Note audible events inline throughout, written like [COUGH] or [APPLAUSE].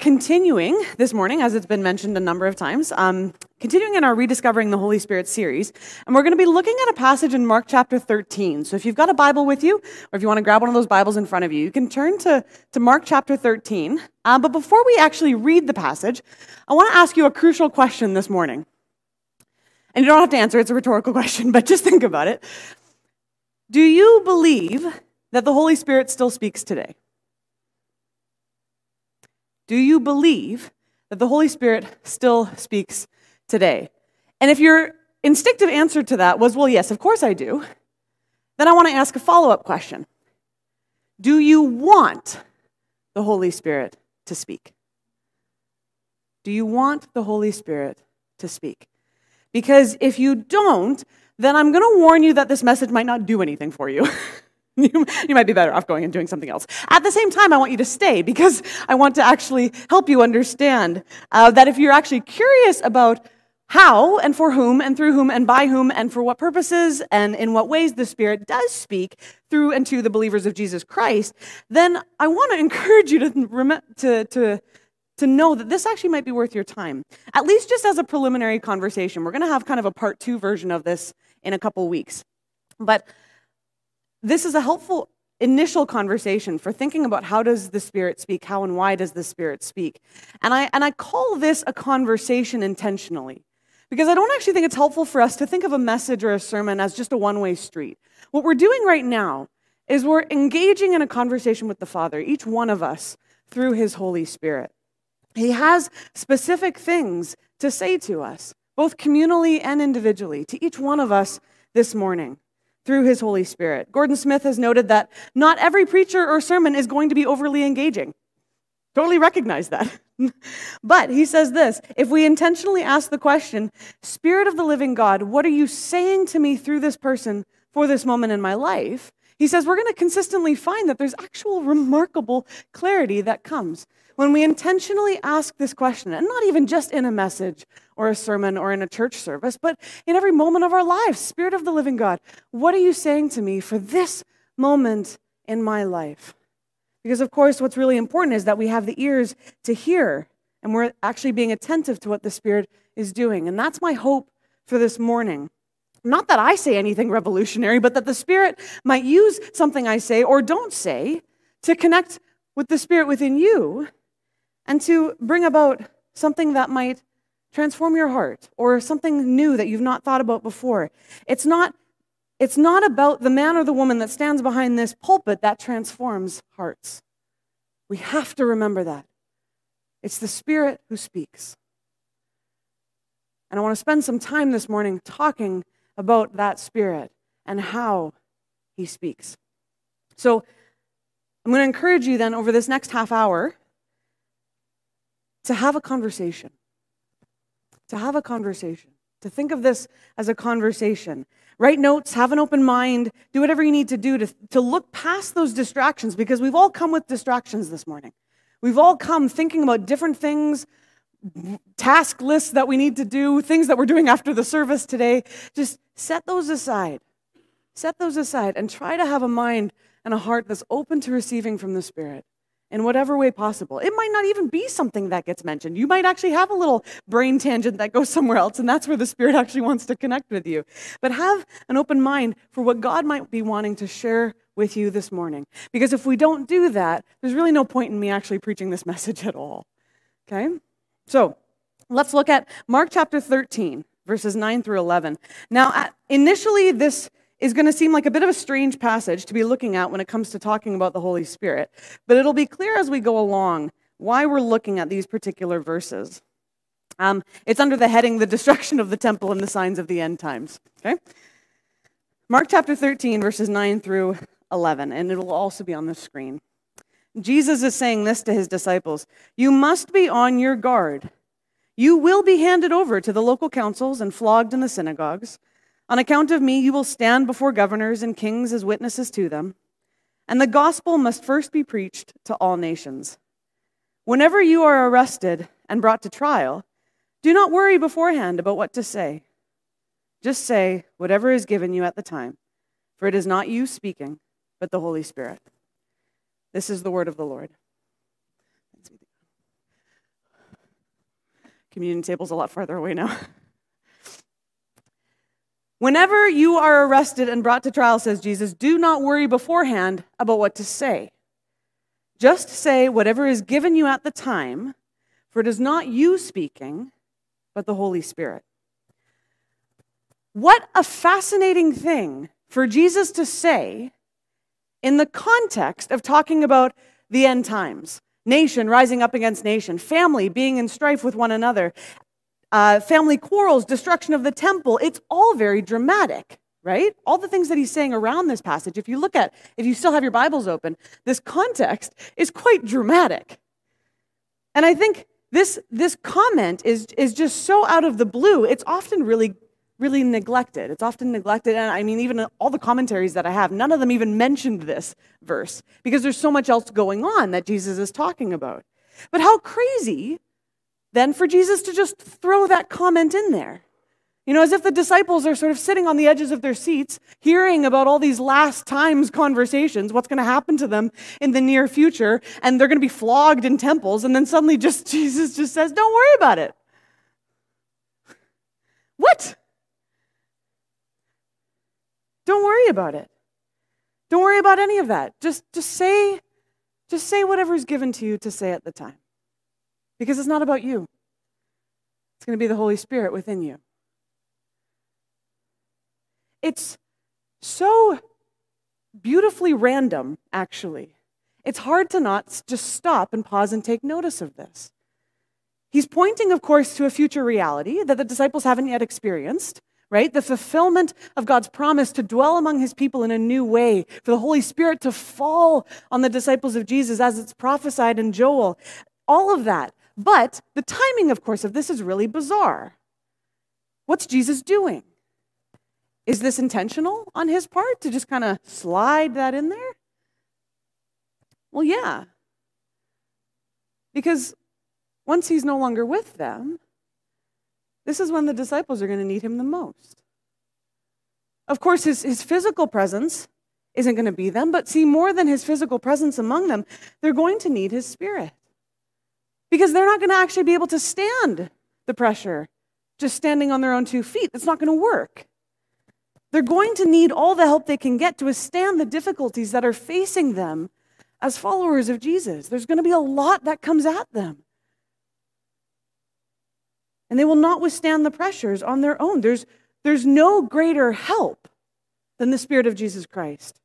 Continuing this morning, as it's been mentioned a number of times, um, continuing in our Rediscovering the Holy Spirit series. And we're going to be looking at a passage in Mark chapter 13. So if you've got a Bible with you, or if you want to grab one of those Bibles in front of you, you can turn to, to Mark chapter 13. Uh, but before we actually read the passage, I want to ask you a crucial question this morning. And you don't have to answer, it's a rhetorical [LAUGHS] question, but just think about it. Do you believe that the Holy Spirit still speaks today? Do you believe that the Holy Spirit still speaks today? And if your instinctive answer to that was, well, yes, of course I do, then I want to ask a follow up question Do you want the Holy Spirit to speak? Do you want the Holy Spirit to speak? Because if you don't, then I'm going to warn you that this message might not do anything for you. [LAUGHS] [LAUGHS] you, you might be better off going and doing something else. At the same time, I want you to stay because I want to actually help you understand uh, that if you're actually curious about how and for whom and through whom and by whom and for what purposes and in what ways the Spirit does speak through and to the believers of Jesus Christ, then I want to [LAUGHS] encourage you to, to, to, to know that this actually might be worth your time. At least just as a preliminary conversation. We're going to have kind of a part two version of this in a couple weeks. But this is a helpful initial conversation for thinking about how does the spirit speak how and why does the spirit speak. And i and i call this a conversation intentionally because i don't actually think it's helpful for us to think of a message or a sermon as just a one-way street. What we're doing right now is we're engaging in a conversation with the father each one of us through his holy spirit. He has specific things to say to us both communally and individually to each one of us this morning through his Holy Spirit. Gordon Smith has noted that not every preacher or sermon is going to be overly engaging. Totally recognize that. [LAUGHS] but he says this if we intentionally ask the question, Spirit of the living God, what are you saying to me through this person for this moment in my life? He says we're going to consistently find that there's actual remarkable clarity that comes when we intentionally ask this question, and not even just in a message or a sermon or in a church service, but in every moment of our lives Spirit of the living God, what are you saying to me for this moment in my life? Because, of course, what's really important is that we have the ears to hear and we're actually being attentive to what the Spirit is doing. And that's my hope for this morning. Not that I say anything revolutionary, but that the Spirit might use something I say or don't say to connect with the Spirit within you and to bring about something that might transform your heart or something new that you've not thought about before. It's not, it's not about the man or the woman that stands behind this pulpit that transforms hearts. We have to remember that. It's the Spirit who speaks. And I want to spend some time this morning talking about that Spirit and how He speaks. So I'm going to encourage you then over this next half hour to have a conversation. To have a conversation. To think of this as a conversation. Write notes, have an open mind, do whatever you need to do to, to look past those distractions because we've all come with distractions this morning. We've all come thinking about different things, task lists that we need to do, things that we're doing after the service today. Just set those aside. Set those aside and try to have a mind and a heart that's open to receiving from the Spirit in whatever way possible. It might not even be something that gets mentioned. You might actually have a little brain tangent that goes [LAUGHS] somewhere else, and that's where the Spirit actually wants to connect with you. But have an open mind for what God might be wanting to share with you this morning. Because if we don't do that, there's really no point in me actually preaching this [LAUGHS] message at all. Okay? So let's look at Mark chapter 13, verses 9 through 11. Now, initially, this is going to seem like a bit of a strange passage to be looking at when it comes to talking about the Holy Spirit, but it'll be clear as we go along why we're looking at these particular verses. Um, it's under the heading The Destruction of the Temple and the Signs of the End Times. Okay? Mark chapter 13, verses 9 through 11, and it'll also be on the screen. Jesus is saying this to his disciples You must be on your guard. You will be handed over to the local councils and flogged in the synagogues. On account of me, you will stand before governors and kings as witnesses to them. And the gospel must first be preached to all nations. Whenever you are arrested and brought to trial, do not worry beforehand about what to say. Just say whatever is given you at the time, for it is not you speaking, but the Holy Spirit. This is the word of the Lord. communion table's a lot farther away now. [LAUGHS] Whenever you are arrested and brought to trial, says Jesus, do not worry beforehand about what to say. Just say whatever is given you at the time, for it is not you speaking, but the Holy Spirit. What a fascinating thing for Jesus to say in the context of talking about the end times nation rising up against nation, family being in strife with one another, uh, family quarrels, destruction of the temple. It's all very dramatic, right? All the things that he's saying around this passage, if you look at, if you still have your Bibles open, this context is quite dramatic. And I think this, this comment is, is just so out of the blue, it's often really really neglected. It's often neglected. And I mean, even all the commentaries that I have, none of them even mentioned this verse because there's so much else going on that Jesus is talking about. But how crazy then for Jesus to just throw that comment in there. You know, as if the disciples are sort of sitting on the edges of their seats, hearing about all these last times conversations, what's going to happen to them in the near future, and they're going to be flogged in temples, and then suddenly just [LAUGHS] Jesus just says, Don't worry about it. What? Don't worry about it. Don't worry about any of that. Just, just say, just say whatever's given to you to say at the time. Because it's not about you. It's going to be the Holy Spirit within you. It's so beautifully random, actually. It's hard to not just stop and pause and take notice of this. He's pointing, of course, to a future reality that the disciples haven't yet experienced right? The fulfillment of God's promise to dwell among his people in a new way, for the Holy Spirit to fall on the disciples of Jesus as it's prophesied in Joel. All of that. But the timing, of course, of this is really bizarre. What's Jesus doing? Is this intentional on his part to just kind of slide that in there? Well, yeah. Because once he's no longer with them, this is when the disciples are going to need him the most. Of course, his, his physical presence isn't going to be them, but see, more than his physical presence among them, they're going to need his spirit. Because they're not going to actually be able to stand the pressure just standing on their own two feet. It's not going to work. They're going to need all the help they can get to withstand the difficulties that are facing them as followers of Jesus. There's going to be a lot that comes at them and they will not withstand the pressures on their own. There's, there's no greater help than the Spirit of Jesus Christ,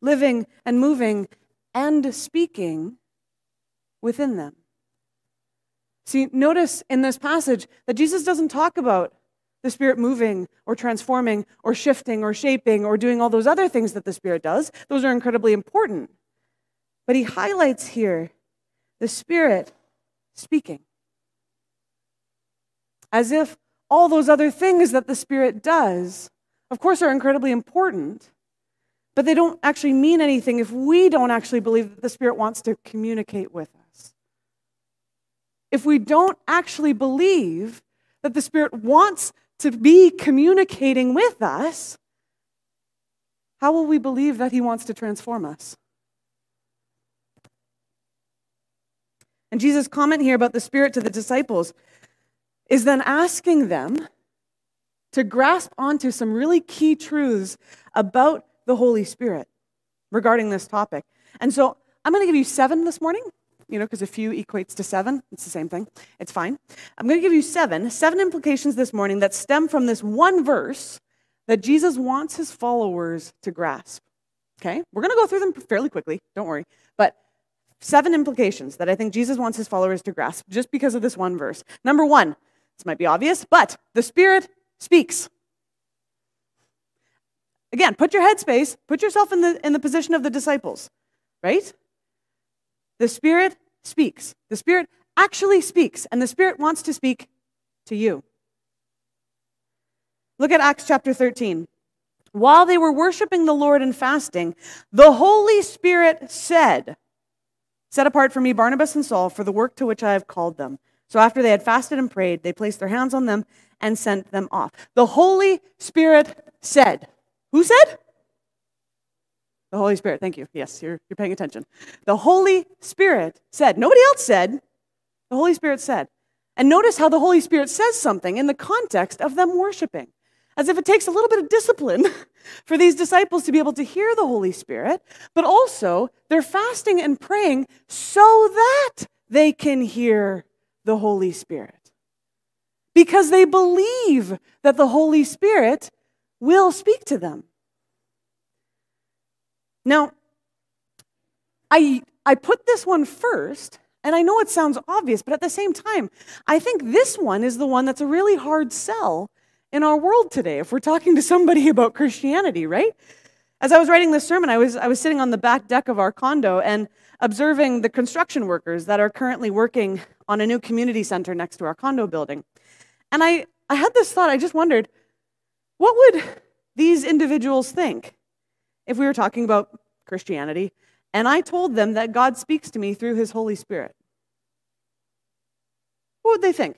living and moving and speaking within them. See, notice in this passage that Jesus doesn't talk about the Spirit moving or transforming or shifting or shaping or doing all those other things that the Spirit does. Those are incredibly important. But he highlights here the Spirit speaking as if all those other things that the Spirit does, of course, are incredibly important, but they don't actually mean anything if we don't actually believe that the Spirit wants to communicate with us. If we don't actually believe that the Spirit wants to be communicating with us, how will we believe that He wants to transform us? And Jesus' comment here about the Spirit to the disciples is then asking them to grasp onto some really key truths about the Holy Spirit regarding this topic. And so I'm going to give you seven this morning, you know, because a few equates to seven. It's the same thing. It's fine. I'm going to give you seven, seven implications this morning that stem from this one verse that Jesus wants his followers to grasp. Okay? We're going to go through them fairly quickly. Don't worry. But seven implications that I think Jesus wants his followers to grasp just because of this one verse. Number one, this might be obvious, but the Spirit speaks. Again, put your headspace, put yourself in the, in the position of the disciples, right? The Spirit speaks. The Spirit actually speaks, and the Spirit wants to speak to you. Look at Acts chapter 13. While they were worshiping the Lord and fasting, the Holy Spirit said, Set apart for me Barnabas and Saul for the work to which I have called them. So after they had fasted and prayed, they placed their hands on them and sent them off. The Holy Spirit said, Who said? The Holy Spirit. Thank you. Yes, you're, you're paying attention. The Holy Spirit said, nobody else said. The Holy Spirit said. And notice how the Holy Spirit says something in the context of them worshiping, as if it takes a little bit of discipline [LAUGHS] for these disciples to be able to hear the Holy Spirit, but also they're fasting and praying so that they can hear the Holy Spirit. Because they believe that the Holy Spirit will speak to them. Now, I, I put this one first, and I know it sounds obvious, but at the same time, I think this one is the one that's a really hard sell in our world today if we're talking to somebody [LAUGHS] about Christianity, right? As I was writing this sermon, I was, I was sitting on the back deck of our condo and observing the construction workers that are currently working on a new community center next to our condo building. And I, I had this thought, I just wondered, what would these individuals think if we were talking about Christianity and I told them that God speaks to me through his Holy Spirit? What would they think?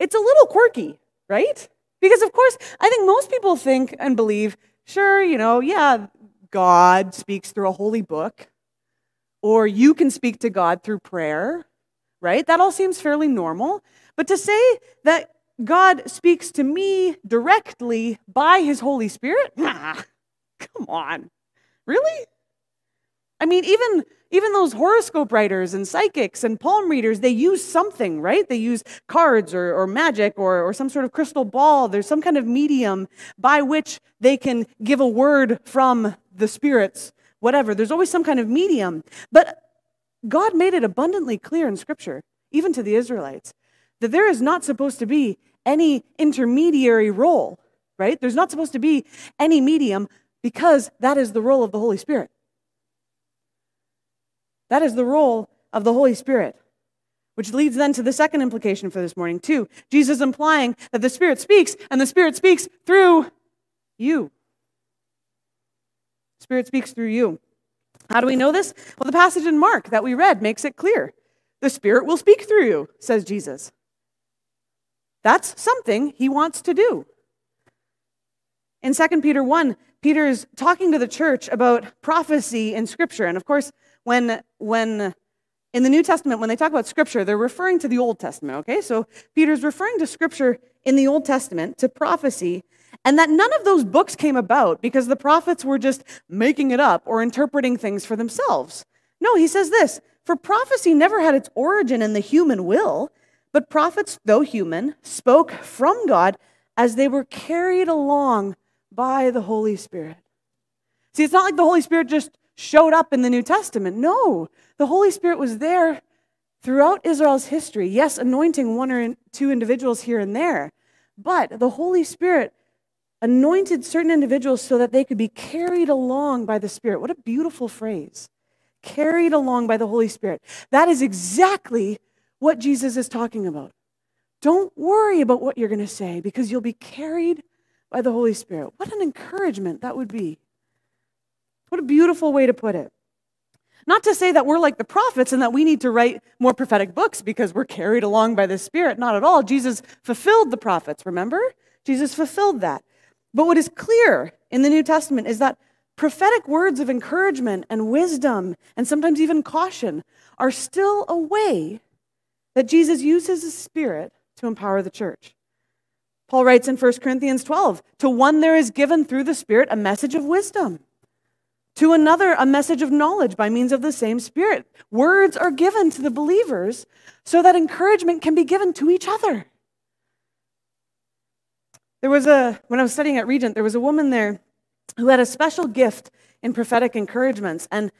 It's a little quirky, right? Because, of course, I think most people think and believe, sure, you know, yeah, God speaks through a holy book, or you can speak to God through prayer, right? That all seems fairly normal. But to say that God speaks to me directly by his Holy Spirit, nah, [LAUGHS] come on. Really? I mean, even even those horoscope writers and psychics and palm readers, they use something, right? They use cards or, or magic or, or some sort of crystal ball. There's some kind of medium by which they can give a word from the spirits, whatever. There's always some kind of medium. But God made it abundantly clear in Scripture, even to the Israelites, that there is not supposed to be any intermediary role, right? There's not supposed to be any medium because that is the role of the Holy Spirit. That is the role of the Holy Spirit. Which leads then to the second implication for this morning, too. Jesus implying that the Spirit speaks, and the Spirit speaks through you. Spirit speaks through you. How do we know this? Well, the passage in Mark that we read makes it clear. The Spirit will speak through you, says Jesus. That's something he wants to do. In 2 Peter 1, Peter is talking to the church about prophecy in Scripture. And of course, when, when in the New Testament, when they talk about Scripture, they're referring to the Old Testament, okay? So Peter's referring to Scripture in the Old Testament, to prophecy, and that none of those books came about because the prophets were just making it up or interpreting things for themselves. No, he says this For prophecy never had its origin in the human will, but prophets, though human, spoke from God as they were carried along by the Holy Spirit. See, it's not like the Holy Spirit just showed up in the New Testament. No, the Holy Spirit was there throughout Israel's history. Yes, anointing one or two individuals here and there, but the Holy Spirit anointed certain individuals so that they could be carried along by the Spirit. What a beautiful phrase. Carried along by the Holy Spirit. That is exactly what Jesus is talking about. Don't worry about what you're going to say because you'll be carried by the Holy Spirit. What an encouragement that would be. What a beautiful way to put it. Not to say that we're like the prophets and that we need to write more prophetic books because we're carried along by the Spirit. Not at all. Jesus fulfilled the prophets, remember? Jesus fulfilled that. But what is clear in the New Testament is that prophetic words of encouragement and wisdom and sometimes even caution are still a way that Jesus uses his Spirit to empower the church. Paul writes in 1 Corinthians 12 To one there is given through the Spirit a message of wisdom to another, a message of knowledge by means of the same Spirit. Words are given to the believers so that encouragement can be given to each other. There was a, when I was studying at Regent, there was a woman there who had a special gift in prophetic encouragements. And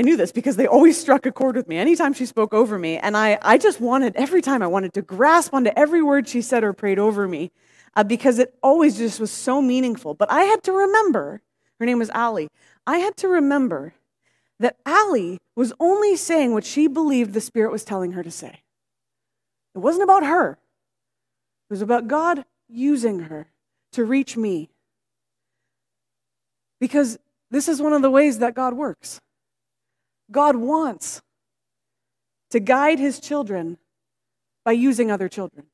I knew this because they always struck a chord with me anytime she spoke over me. And I, I just wanted, every time I wanted to grasp onto every word she said or prayed over me uh, because it always just was so meaningful. But I had to remember, her name was Allie. I had to remember that Allie was only saying what she believed the Spirit was telling her to say. It wasn't about her, it was about God using her to reach me. Because this is one of the ways that God works. God wants to guide his children by using other children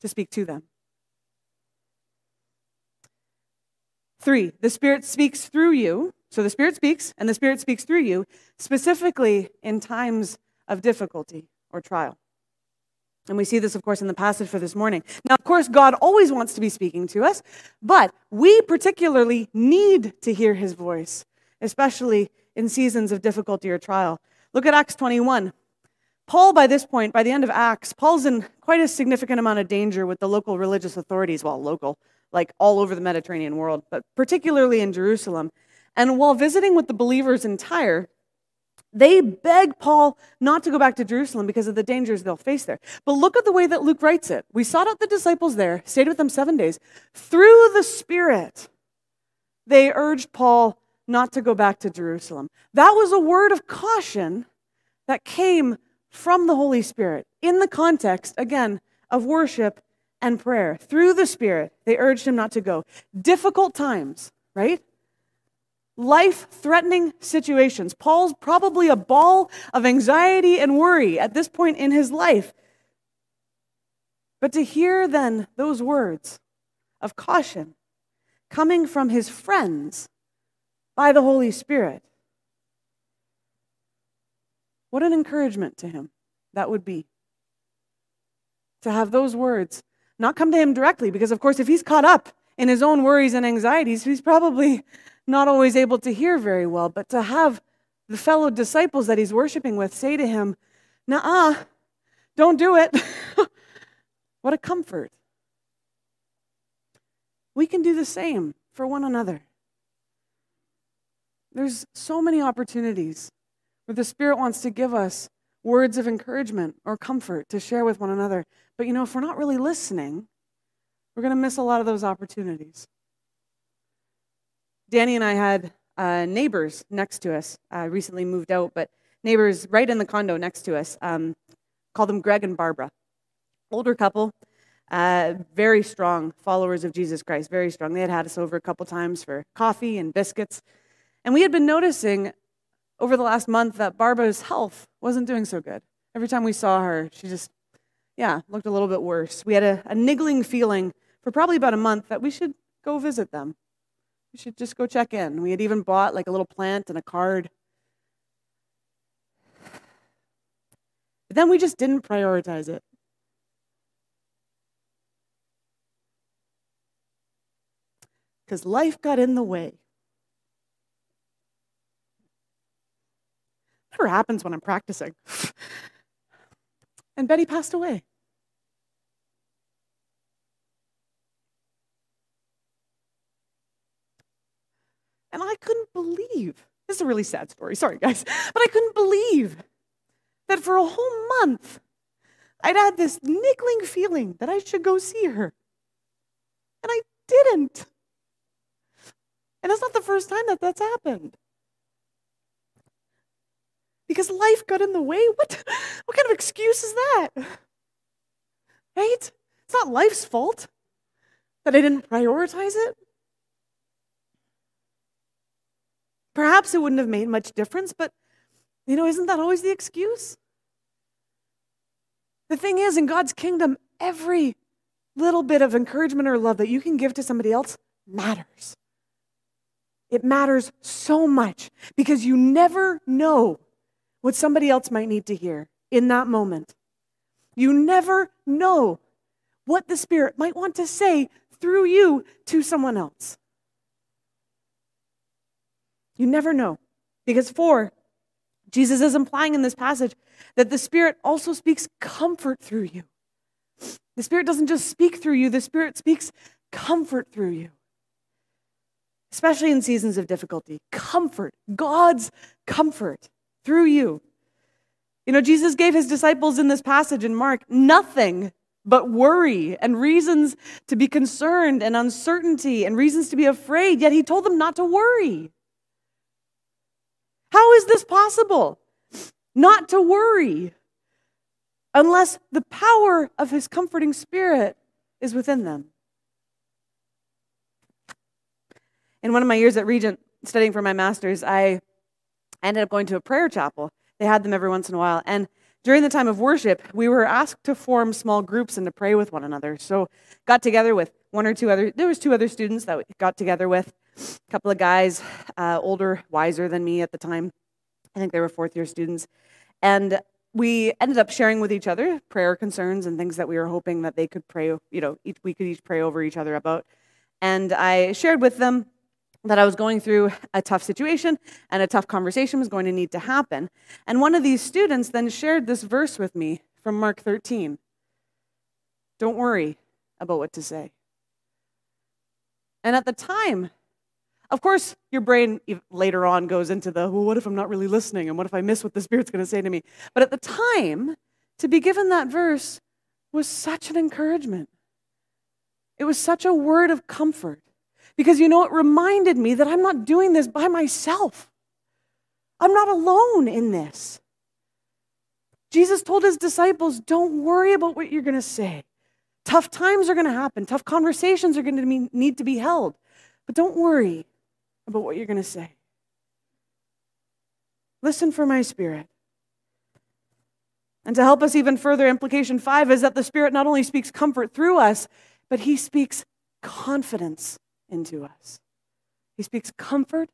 to speak to them. Three, the Spirit speaks through you. So the Spirit speaks, and the Spirit speaks through you, specifically in times of difficulty or trial. And we see this, of course, in the passage for this morning. Now, of course, God always wants to be speaking to us, but we particularly need to hear his voice, especially in seasons of difficulty or trial. Look at Acts 21. Paul, by this point, by the end of Acts, Paul's in quite a significant amount of danger with the local religious authorities. Well, local, like all over the Mediterranean world, but particularly in Jerusalem. And while visiting with the believers in Tyre, they beg Paul not to go back to Jerusalem because of the dangers they'll face there. But look at the way that Luke writes it. We sought out the disciples there, stayed with them seven days. Through the Spirit, they urged Paul not to go back to Jerusalem. That was a word of caution that came from the Holy Spirit in the context, again, of worship and prayer. Through the Spirit, they urged him not to go. Difficult times, right? life threatening situations. Paul's probably a ball of anxiety and worry at this point in his life. But to hear then those words of caution coming from his friends by the Holy Spirit, what an encouragement to him that would be. To have those words not come to him directly, because of course, if he's caught up in his own worries and anxieties, he's probably not always able to hear very well, but to have the fellow disciples that he's worshiping with say to him, Nah, don't do it. [LAUGHS] what a comfort. We can do the same for one another. There's so many opportunities where the Spirit wants to give us words of encouragement or comfort to share with one another. But you know, if we're not really listening, we're going to miss a lot of those opportunities. Danny and I had uh, neighbors next to us. Uh, recently moved out, but neighbors right in the condo next to us. Um, them Greg and Barbara. Older couple, uh, very strong followers of Jesus Christ, very strong. They had had us over a couple times for coffee and biscuits. And we had been noticing over the last month that Barbara's health wasn't doing so good. Every time we saw her, she just, yeah, looked a little bit worse. We had a, a niggling feeling for probably about a month that we should go visit them. We should just go check in. We had even bought like a little plant and a card. But then we just didn't prioritize it. Because life got in the way. Never happens when I'm practicing. and Betty passed away. And I couldn't believe this is a really sad story. Sorry, guys. [LAUGHS] But I couldn't believe that for a whole month, I'd had this niggling feeling that I should go see her. And I didn't. And that's not the first time that that's happened. Because life got in the way? What, what kind of excuse is that? Right? It's not life's fault that I didn't prioritize it. Perhaps it wouldn't have made much difference, but you know, isn't that always the excuse? The thing is, in God's kingdom, every little bit of encouragement or love that you can give to somebody else matters. It matters so much because you never know what somebody else might need to hear in that moment. You never know what the Spirit might want to say through you to someone else. You never know. Because, four, Jesus is implying in this passage that the Spirit also speaks comfort through you. The Spirit doesn't just speak through you, the Spirit speaks comfort through you. Especially in seasons of difficulty. Comfort, God's comfort through you. You know, Jesus gave his disciples in this passage in Mark nothing but worry and reasons to be concerned and uncertainty and reasons to be afraid, yet he told them not to worry. How is this possible? Not to worry unless the power of his comforting spirit is within them. In one of my years at Regent, studying for my master's, I ended up going to a prayer chapel. They had them every once in a while. And during the time of worship, we were asked to form small groups and to pray with one another. So got together with one or two other, there was two other students that we got together with. A couple of guys, uh, older, wiser than me at the time. I think they were fourth year students. And we ended up sharing with each other prayer concerns and things that we were hoping that they could pray, you know, each, we could each pray over each other about. And I shared with them that I was going through a tough situation and a tough conversation was going to need to happen. And one of these students then shared this verse with me from Mark 13. Don't worry about what to say. And at the time, of course, your brain later on goes into the, well, what if I'm not really listening? And what if I miss what the Spirit's going to say to me? But at the time, to be given that verse was such an encouragement. It was such a word of comfort. Because you know, it reminded me that I'm not doing this by myself. I'm not alone in this. Jesus told his disciples, don't worry about what you're going to say. Tough times are going to happen, tough conversations are going to need to be held. But don't worry about what you're going to say. Listen for my spirit. And to help us even further, implication five is that the Spirit not only speaks comfort through us, but He speaks confidence into us. He speaks comfort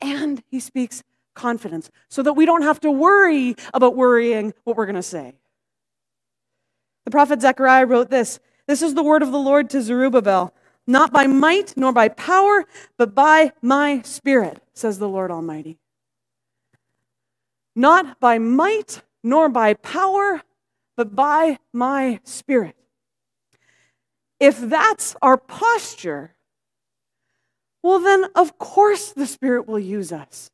and he speaks confidence so that we don't have to worry about worrying what we're going to say. The prophet Zechariah wrote this This is the word of the Lord to Zerubbabel, not by might nor by power, but by my spirit, says the Lord Almighty. Not by might nor by power, but by my spirit. If that's our posture, well, then of course the Spirit will use us.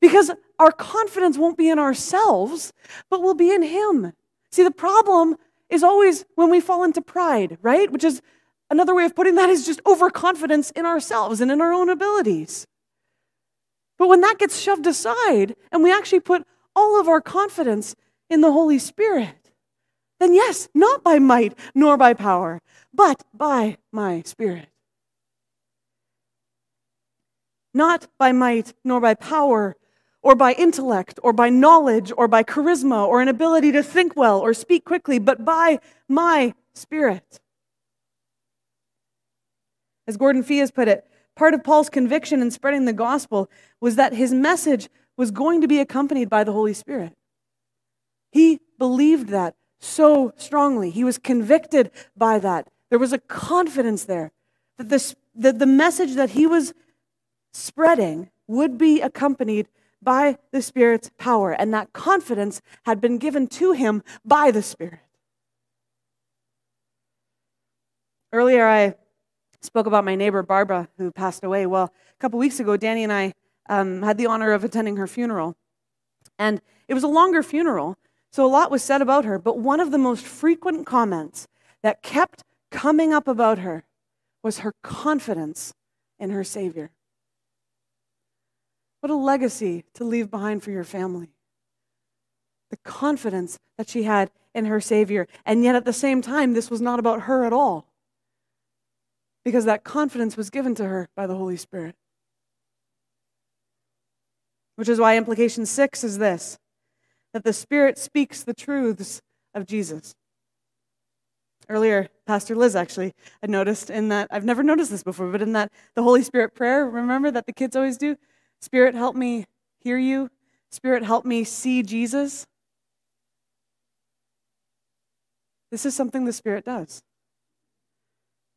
Because our confidence won't be in ourselves, but will be in Him. See, the problem is always when we fall into pride, right? Which is another way of putting that is just overconfidence in ourselves and in our own abilities. But when that gets shoved aside and we actually put all of our confidence in the Holy Spirit, then yes, not by might nor by power, but by my Spirit not by might nor by power or by intellect or by knowledge or by charisma or an ability to think well or speak quickly, but by my spirit. As Gordon Fee has put it, part of Paul's conviction in spreading the gospel was that his message was going to be accompanied by the Holy Spirit. He believed that so strongly. He was convicted by that. There was a confidence there that the, that the message that he was spreading would be accompanied by the Spirit's power, and that confidence had been given to him by the Spirit. Earlier, I spoke about my neighbor Barbara, who passed away. Well, a couple weeks ago, Danny and I um, had the honor of attending her funeral. And it was a longer funeral, so a lot was said about her. But one of the most frequent comments that kept coming up about her was her confidence in her Savior. What a legacy to leave behind for your family. The confidence that she had in her Savior. And yet at the same time, this was not about her at all. Because that confidence was given to her by the Holy Spirit. Which is why implication six is this that the Spirit speaks the truths of Jesus. Earlier, Pastor Liz actually had noticed in that, I've never noticed this before, but in that the Holy Spirit prayer, remember that the kids always do? Spirit, help me hear you. Spirit, help me see Jesus. This is something the Spirit does.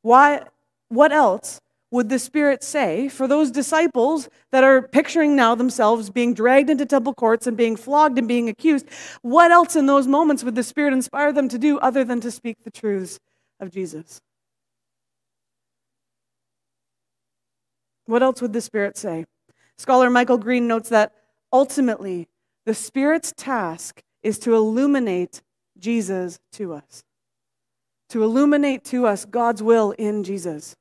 Why, what else would the Spirit say for those disciples that are picturing now themselves being dragged into temple courts and being flogged and being accused? What else in those moments would the Spirit inspire them to do other than to speak the truths of Jesus? What else would the Spirit say? Scholar Michael Green notes that ultimately the Spirit's task is to illuminate Jesus to us, to illuminate to us God's will in Jesus.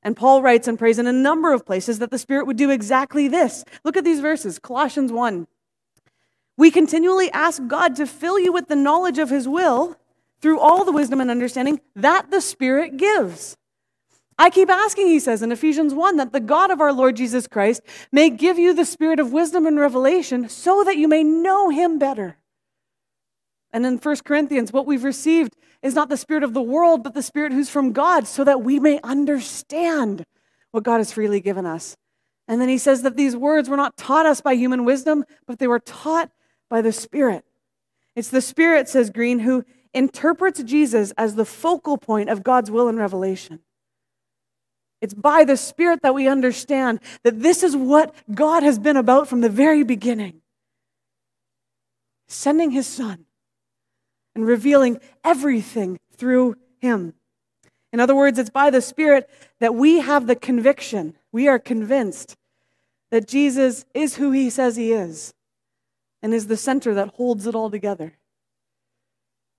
And Paul writes and prays in a number of places that the Spirit would do exactly this. Look at these verses Colossians 1. We continually ask God to fill you with the knowledge of His will through all the wisdom and understanding that the Spirit gives. I keep asking, he says in Ephesians 1, that the God of our Lord Jesus Christ may give you the spirit of wisdom and revelation so that you may know him better. And in 1 Corinthians, what we've received is not the spirit of the world, but the spirit who's from God, so that we may understand what God has freely given us. And then he says that these words were not taught us by human wisdom, but they were taught by the Spirit. It's the Spirit, says Green, who interprets Jesus as the focal point of God's will and revelation. It's by the Spirit that we understand that this is what God has been about from the very beginning sending His Son and revealing everything through Him. In other words, it's by the Spirit that we have the conviction, we are convinced that Jesus is who He says He is and is the center that holds it all together.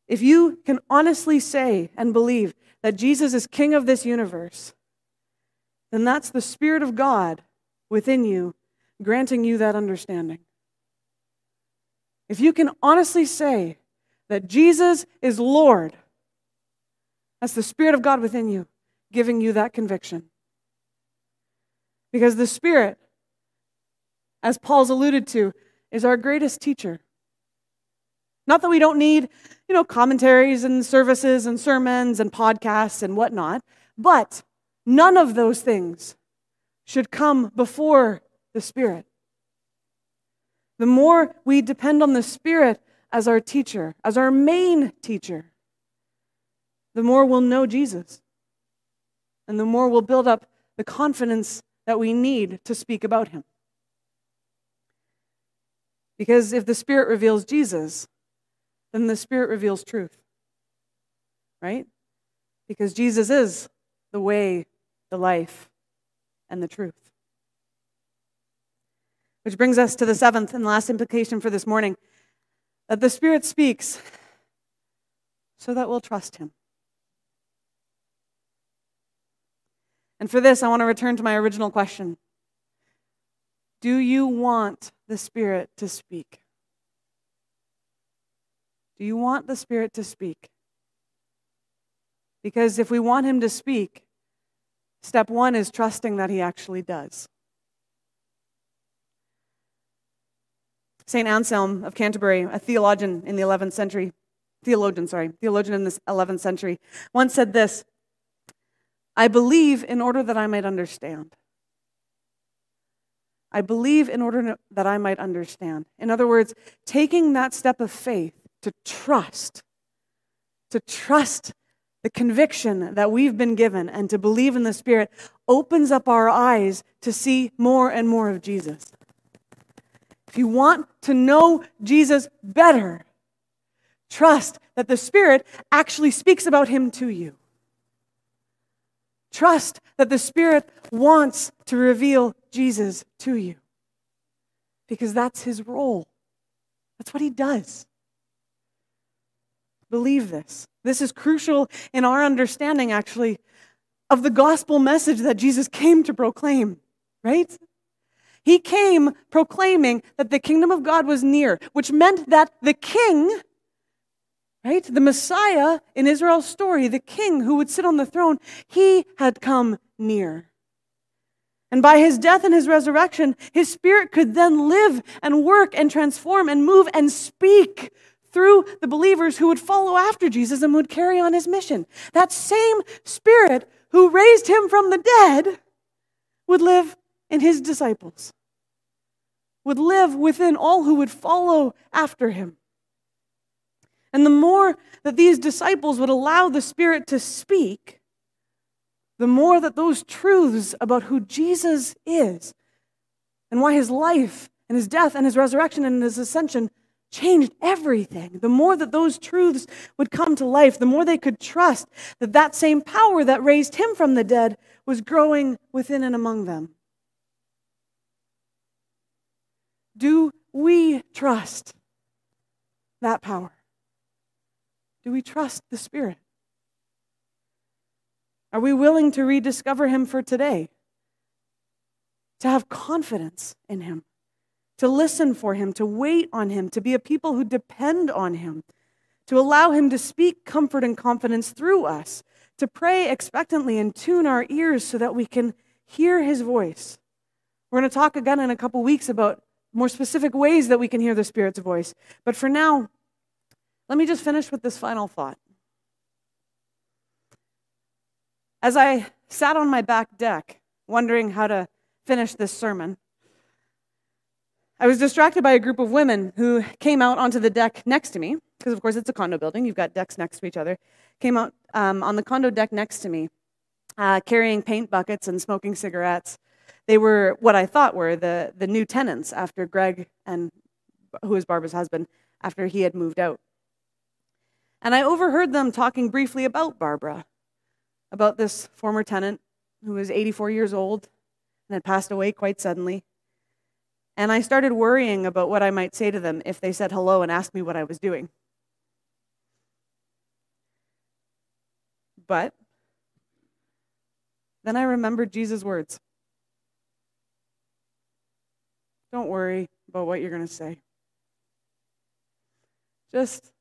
If you can honestly say and believe that Jesus is King of this universe, then that's the Spirit of God within you granting you that understanding. If you can honestly say that Jesus is Lord, that's the Spirit of God within you giving you that conviction. Because the Spirit, as Paul's alluded to, is our greatest teacher. Not that we don't need, you know, commentaries and services and sermons and podcasts and whatnot, but None of those things should come before the Spirit. The more we depend on the Spirit as our teacher, as our main teacher, the more we'll know Jesus. And the more we'll build up the confidence that we need to speak about him. Because if the Spirit reveals Jesus, then the Spirit reveals truth. Right? Because Jesus is the way, the life, and the truth. Which brings us to the seventh and last implication for this morning that the Spirit speaks so that we'll trust Him. And for this, I want to return to my original question Do you want the Spirit to speak? Do you want the Spirit to speak? Because if we want Him to speak, Step one is trusting that he actually does. St. Anselm of Canterbury, a theologian in the 11th century, theologian, sorry, theologian in the 11th century, once said this I believe in order that I might understand. I believe in order that I might understand. In other words, taking that step of faith to trust, to trust the conviction that we've been given and to believe in the Spirit opens up our eyes to see more and more of Jesus. If you want to know Jesus better, trust that the Spirit actually speaks about him to you. Trust that the Spirit wants to reveal Jesus to you because that's his role. That's what he does. Believe this. This is crucial in our understanding, actually, of the gospel message that Jesus came to proclaim, right? He came proclaiming that the kingdom of God was near, which meant that the king, right, the Messiah in Israel's story, the king who would sit on the throne, he had come near. And by his death and his resurrection, his spirit could then live and work and transform and move and speak through the believers who would follow after Jesus and would carry on his mission. That same Spirit who raised him from the dead would live in his disciples, would live within all who would follow after him. And the more that these disciples would allow the Spirit to speak, the more that those truths about who Jesus is and why his life and his death and his resurrection and his ascension changed everything. The more that those truths would come to life, the more they could trust that that same power that raised him from the dead was growing within and among them. Do we trust that power? Do we trust the Spirit? Are we willing to rediscover Him for today? To have confidence in Him? To listen for Him, to wait on Him, to be a people who depend on Him, to allow Him to speak comfort and confidence through us, to pray expectantly and tune our ears so that we can hear His voice. We're going to talk again in a couple weeks about more specific ways that we can hear the Spirit's voice. But for now, let me just finish with this final thought. As I sat on my back deck, wondering how to finish this sermon, I was distracted by a group of women who came out onto the deck next to me, because of course it's a condo building, you've got decks next to each other, came out um, on the condo deck next to me, uh, carrying paint buckets and smoking cigarettes. They were what I thought were the, the new tenants after Greg, and who was Barbara's husband, after he had moved out. And I overheard them talking briefly about Barbara, about this former tenant who was 84 years old and had passed away quite suddenly. And I started worrying about what I might say to them if they said hello and asked me what I was doing. But then I remembered Jesus' words Don't worry about what you're going to say. Just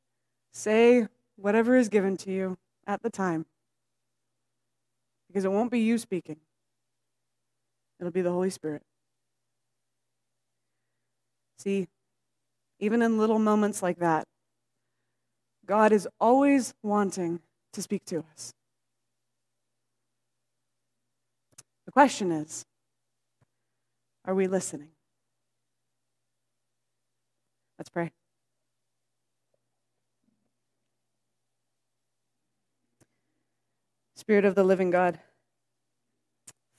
say whatever is given to you at the time. Because it won't be you speaking, it'll be the Holy Spirit. See, even in little moments like that, God is always wanting to speak to us. The question is are we listening? Let's pray. Spirit of the living God,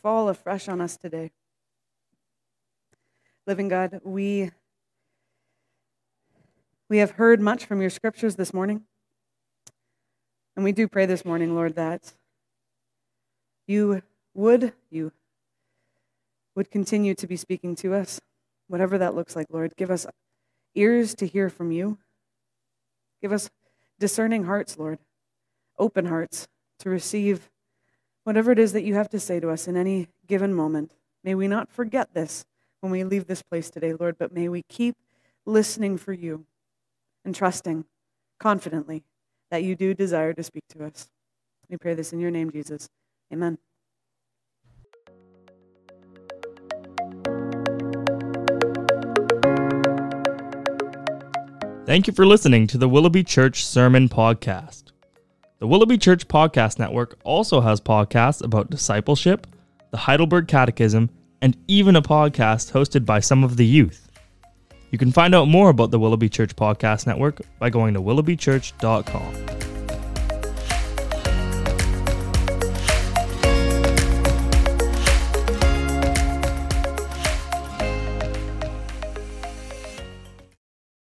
fall afresh on us today. Living God, we we have heard much from your scriptures this morning. And we do pray this morning, Lord, that you would, you would continue to be speaking to us, whatever that looks like, Lord. Give us ears to hear from you. Give us discerning hearts, Lord, open hearts to receive whatever it is that you have to say to us in any given moment. May we not forget this when we leave this place today, Lord, but may we keep listening for you and trusting confidently that you do desire to speak to us. We pray this in your name, Jesus. Amen. Thank you for listening to the Willoughby Church Sermon Podcast. The Willoughby Church Podcast Network also has podcasts about discipleship, the Heidelberg Catechism, and even a podcast hosted by some of the youth. You can find out more about the Willoughby Church Podcast Network by going to willoughbychurch.com.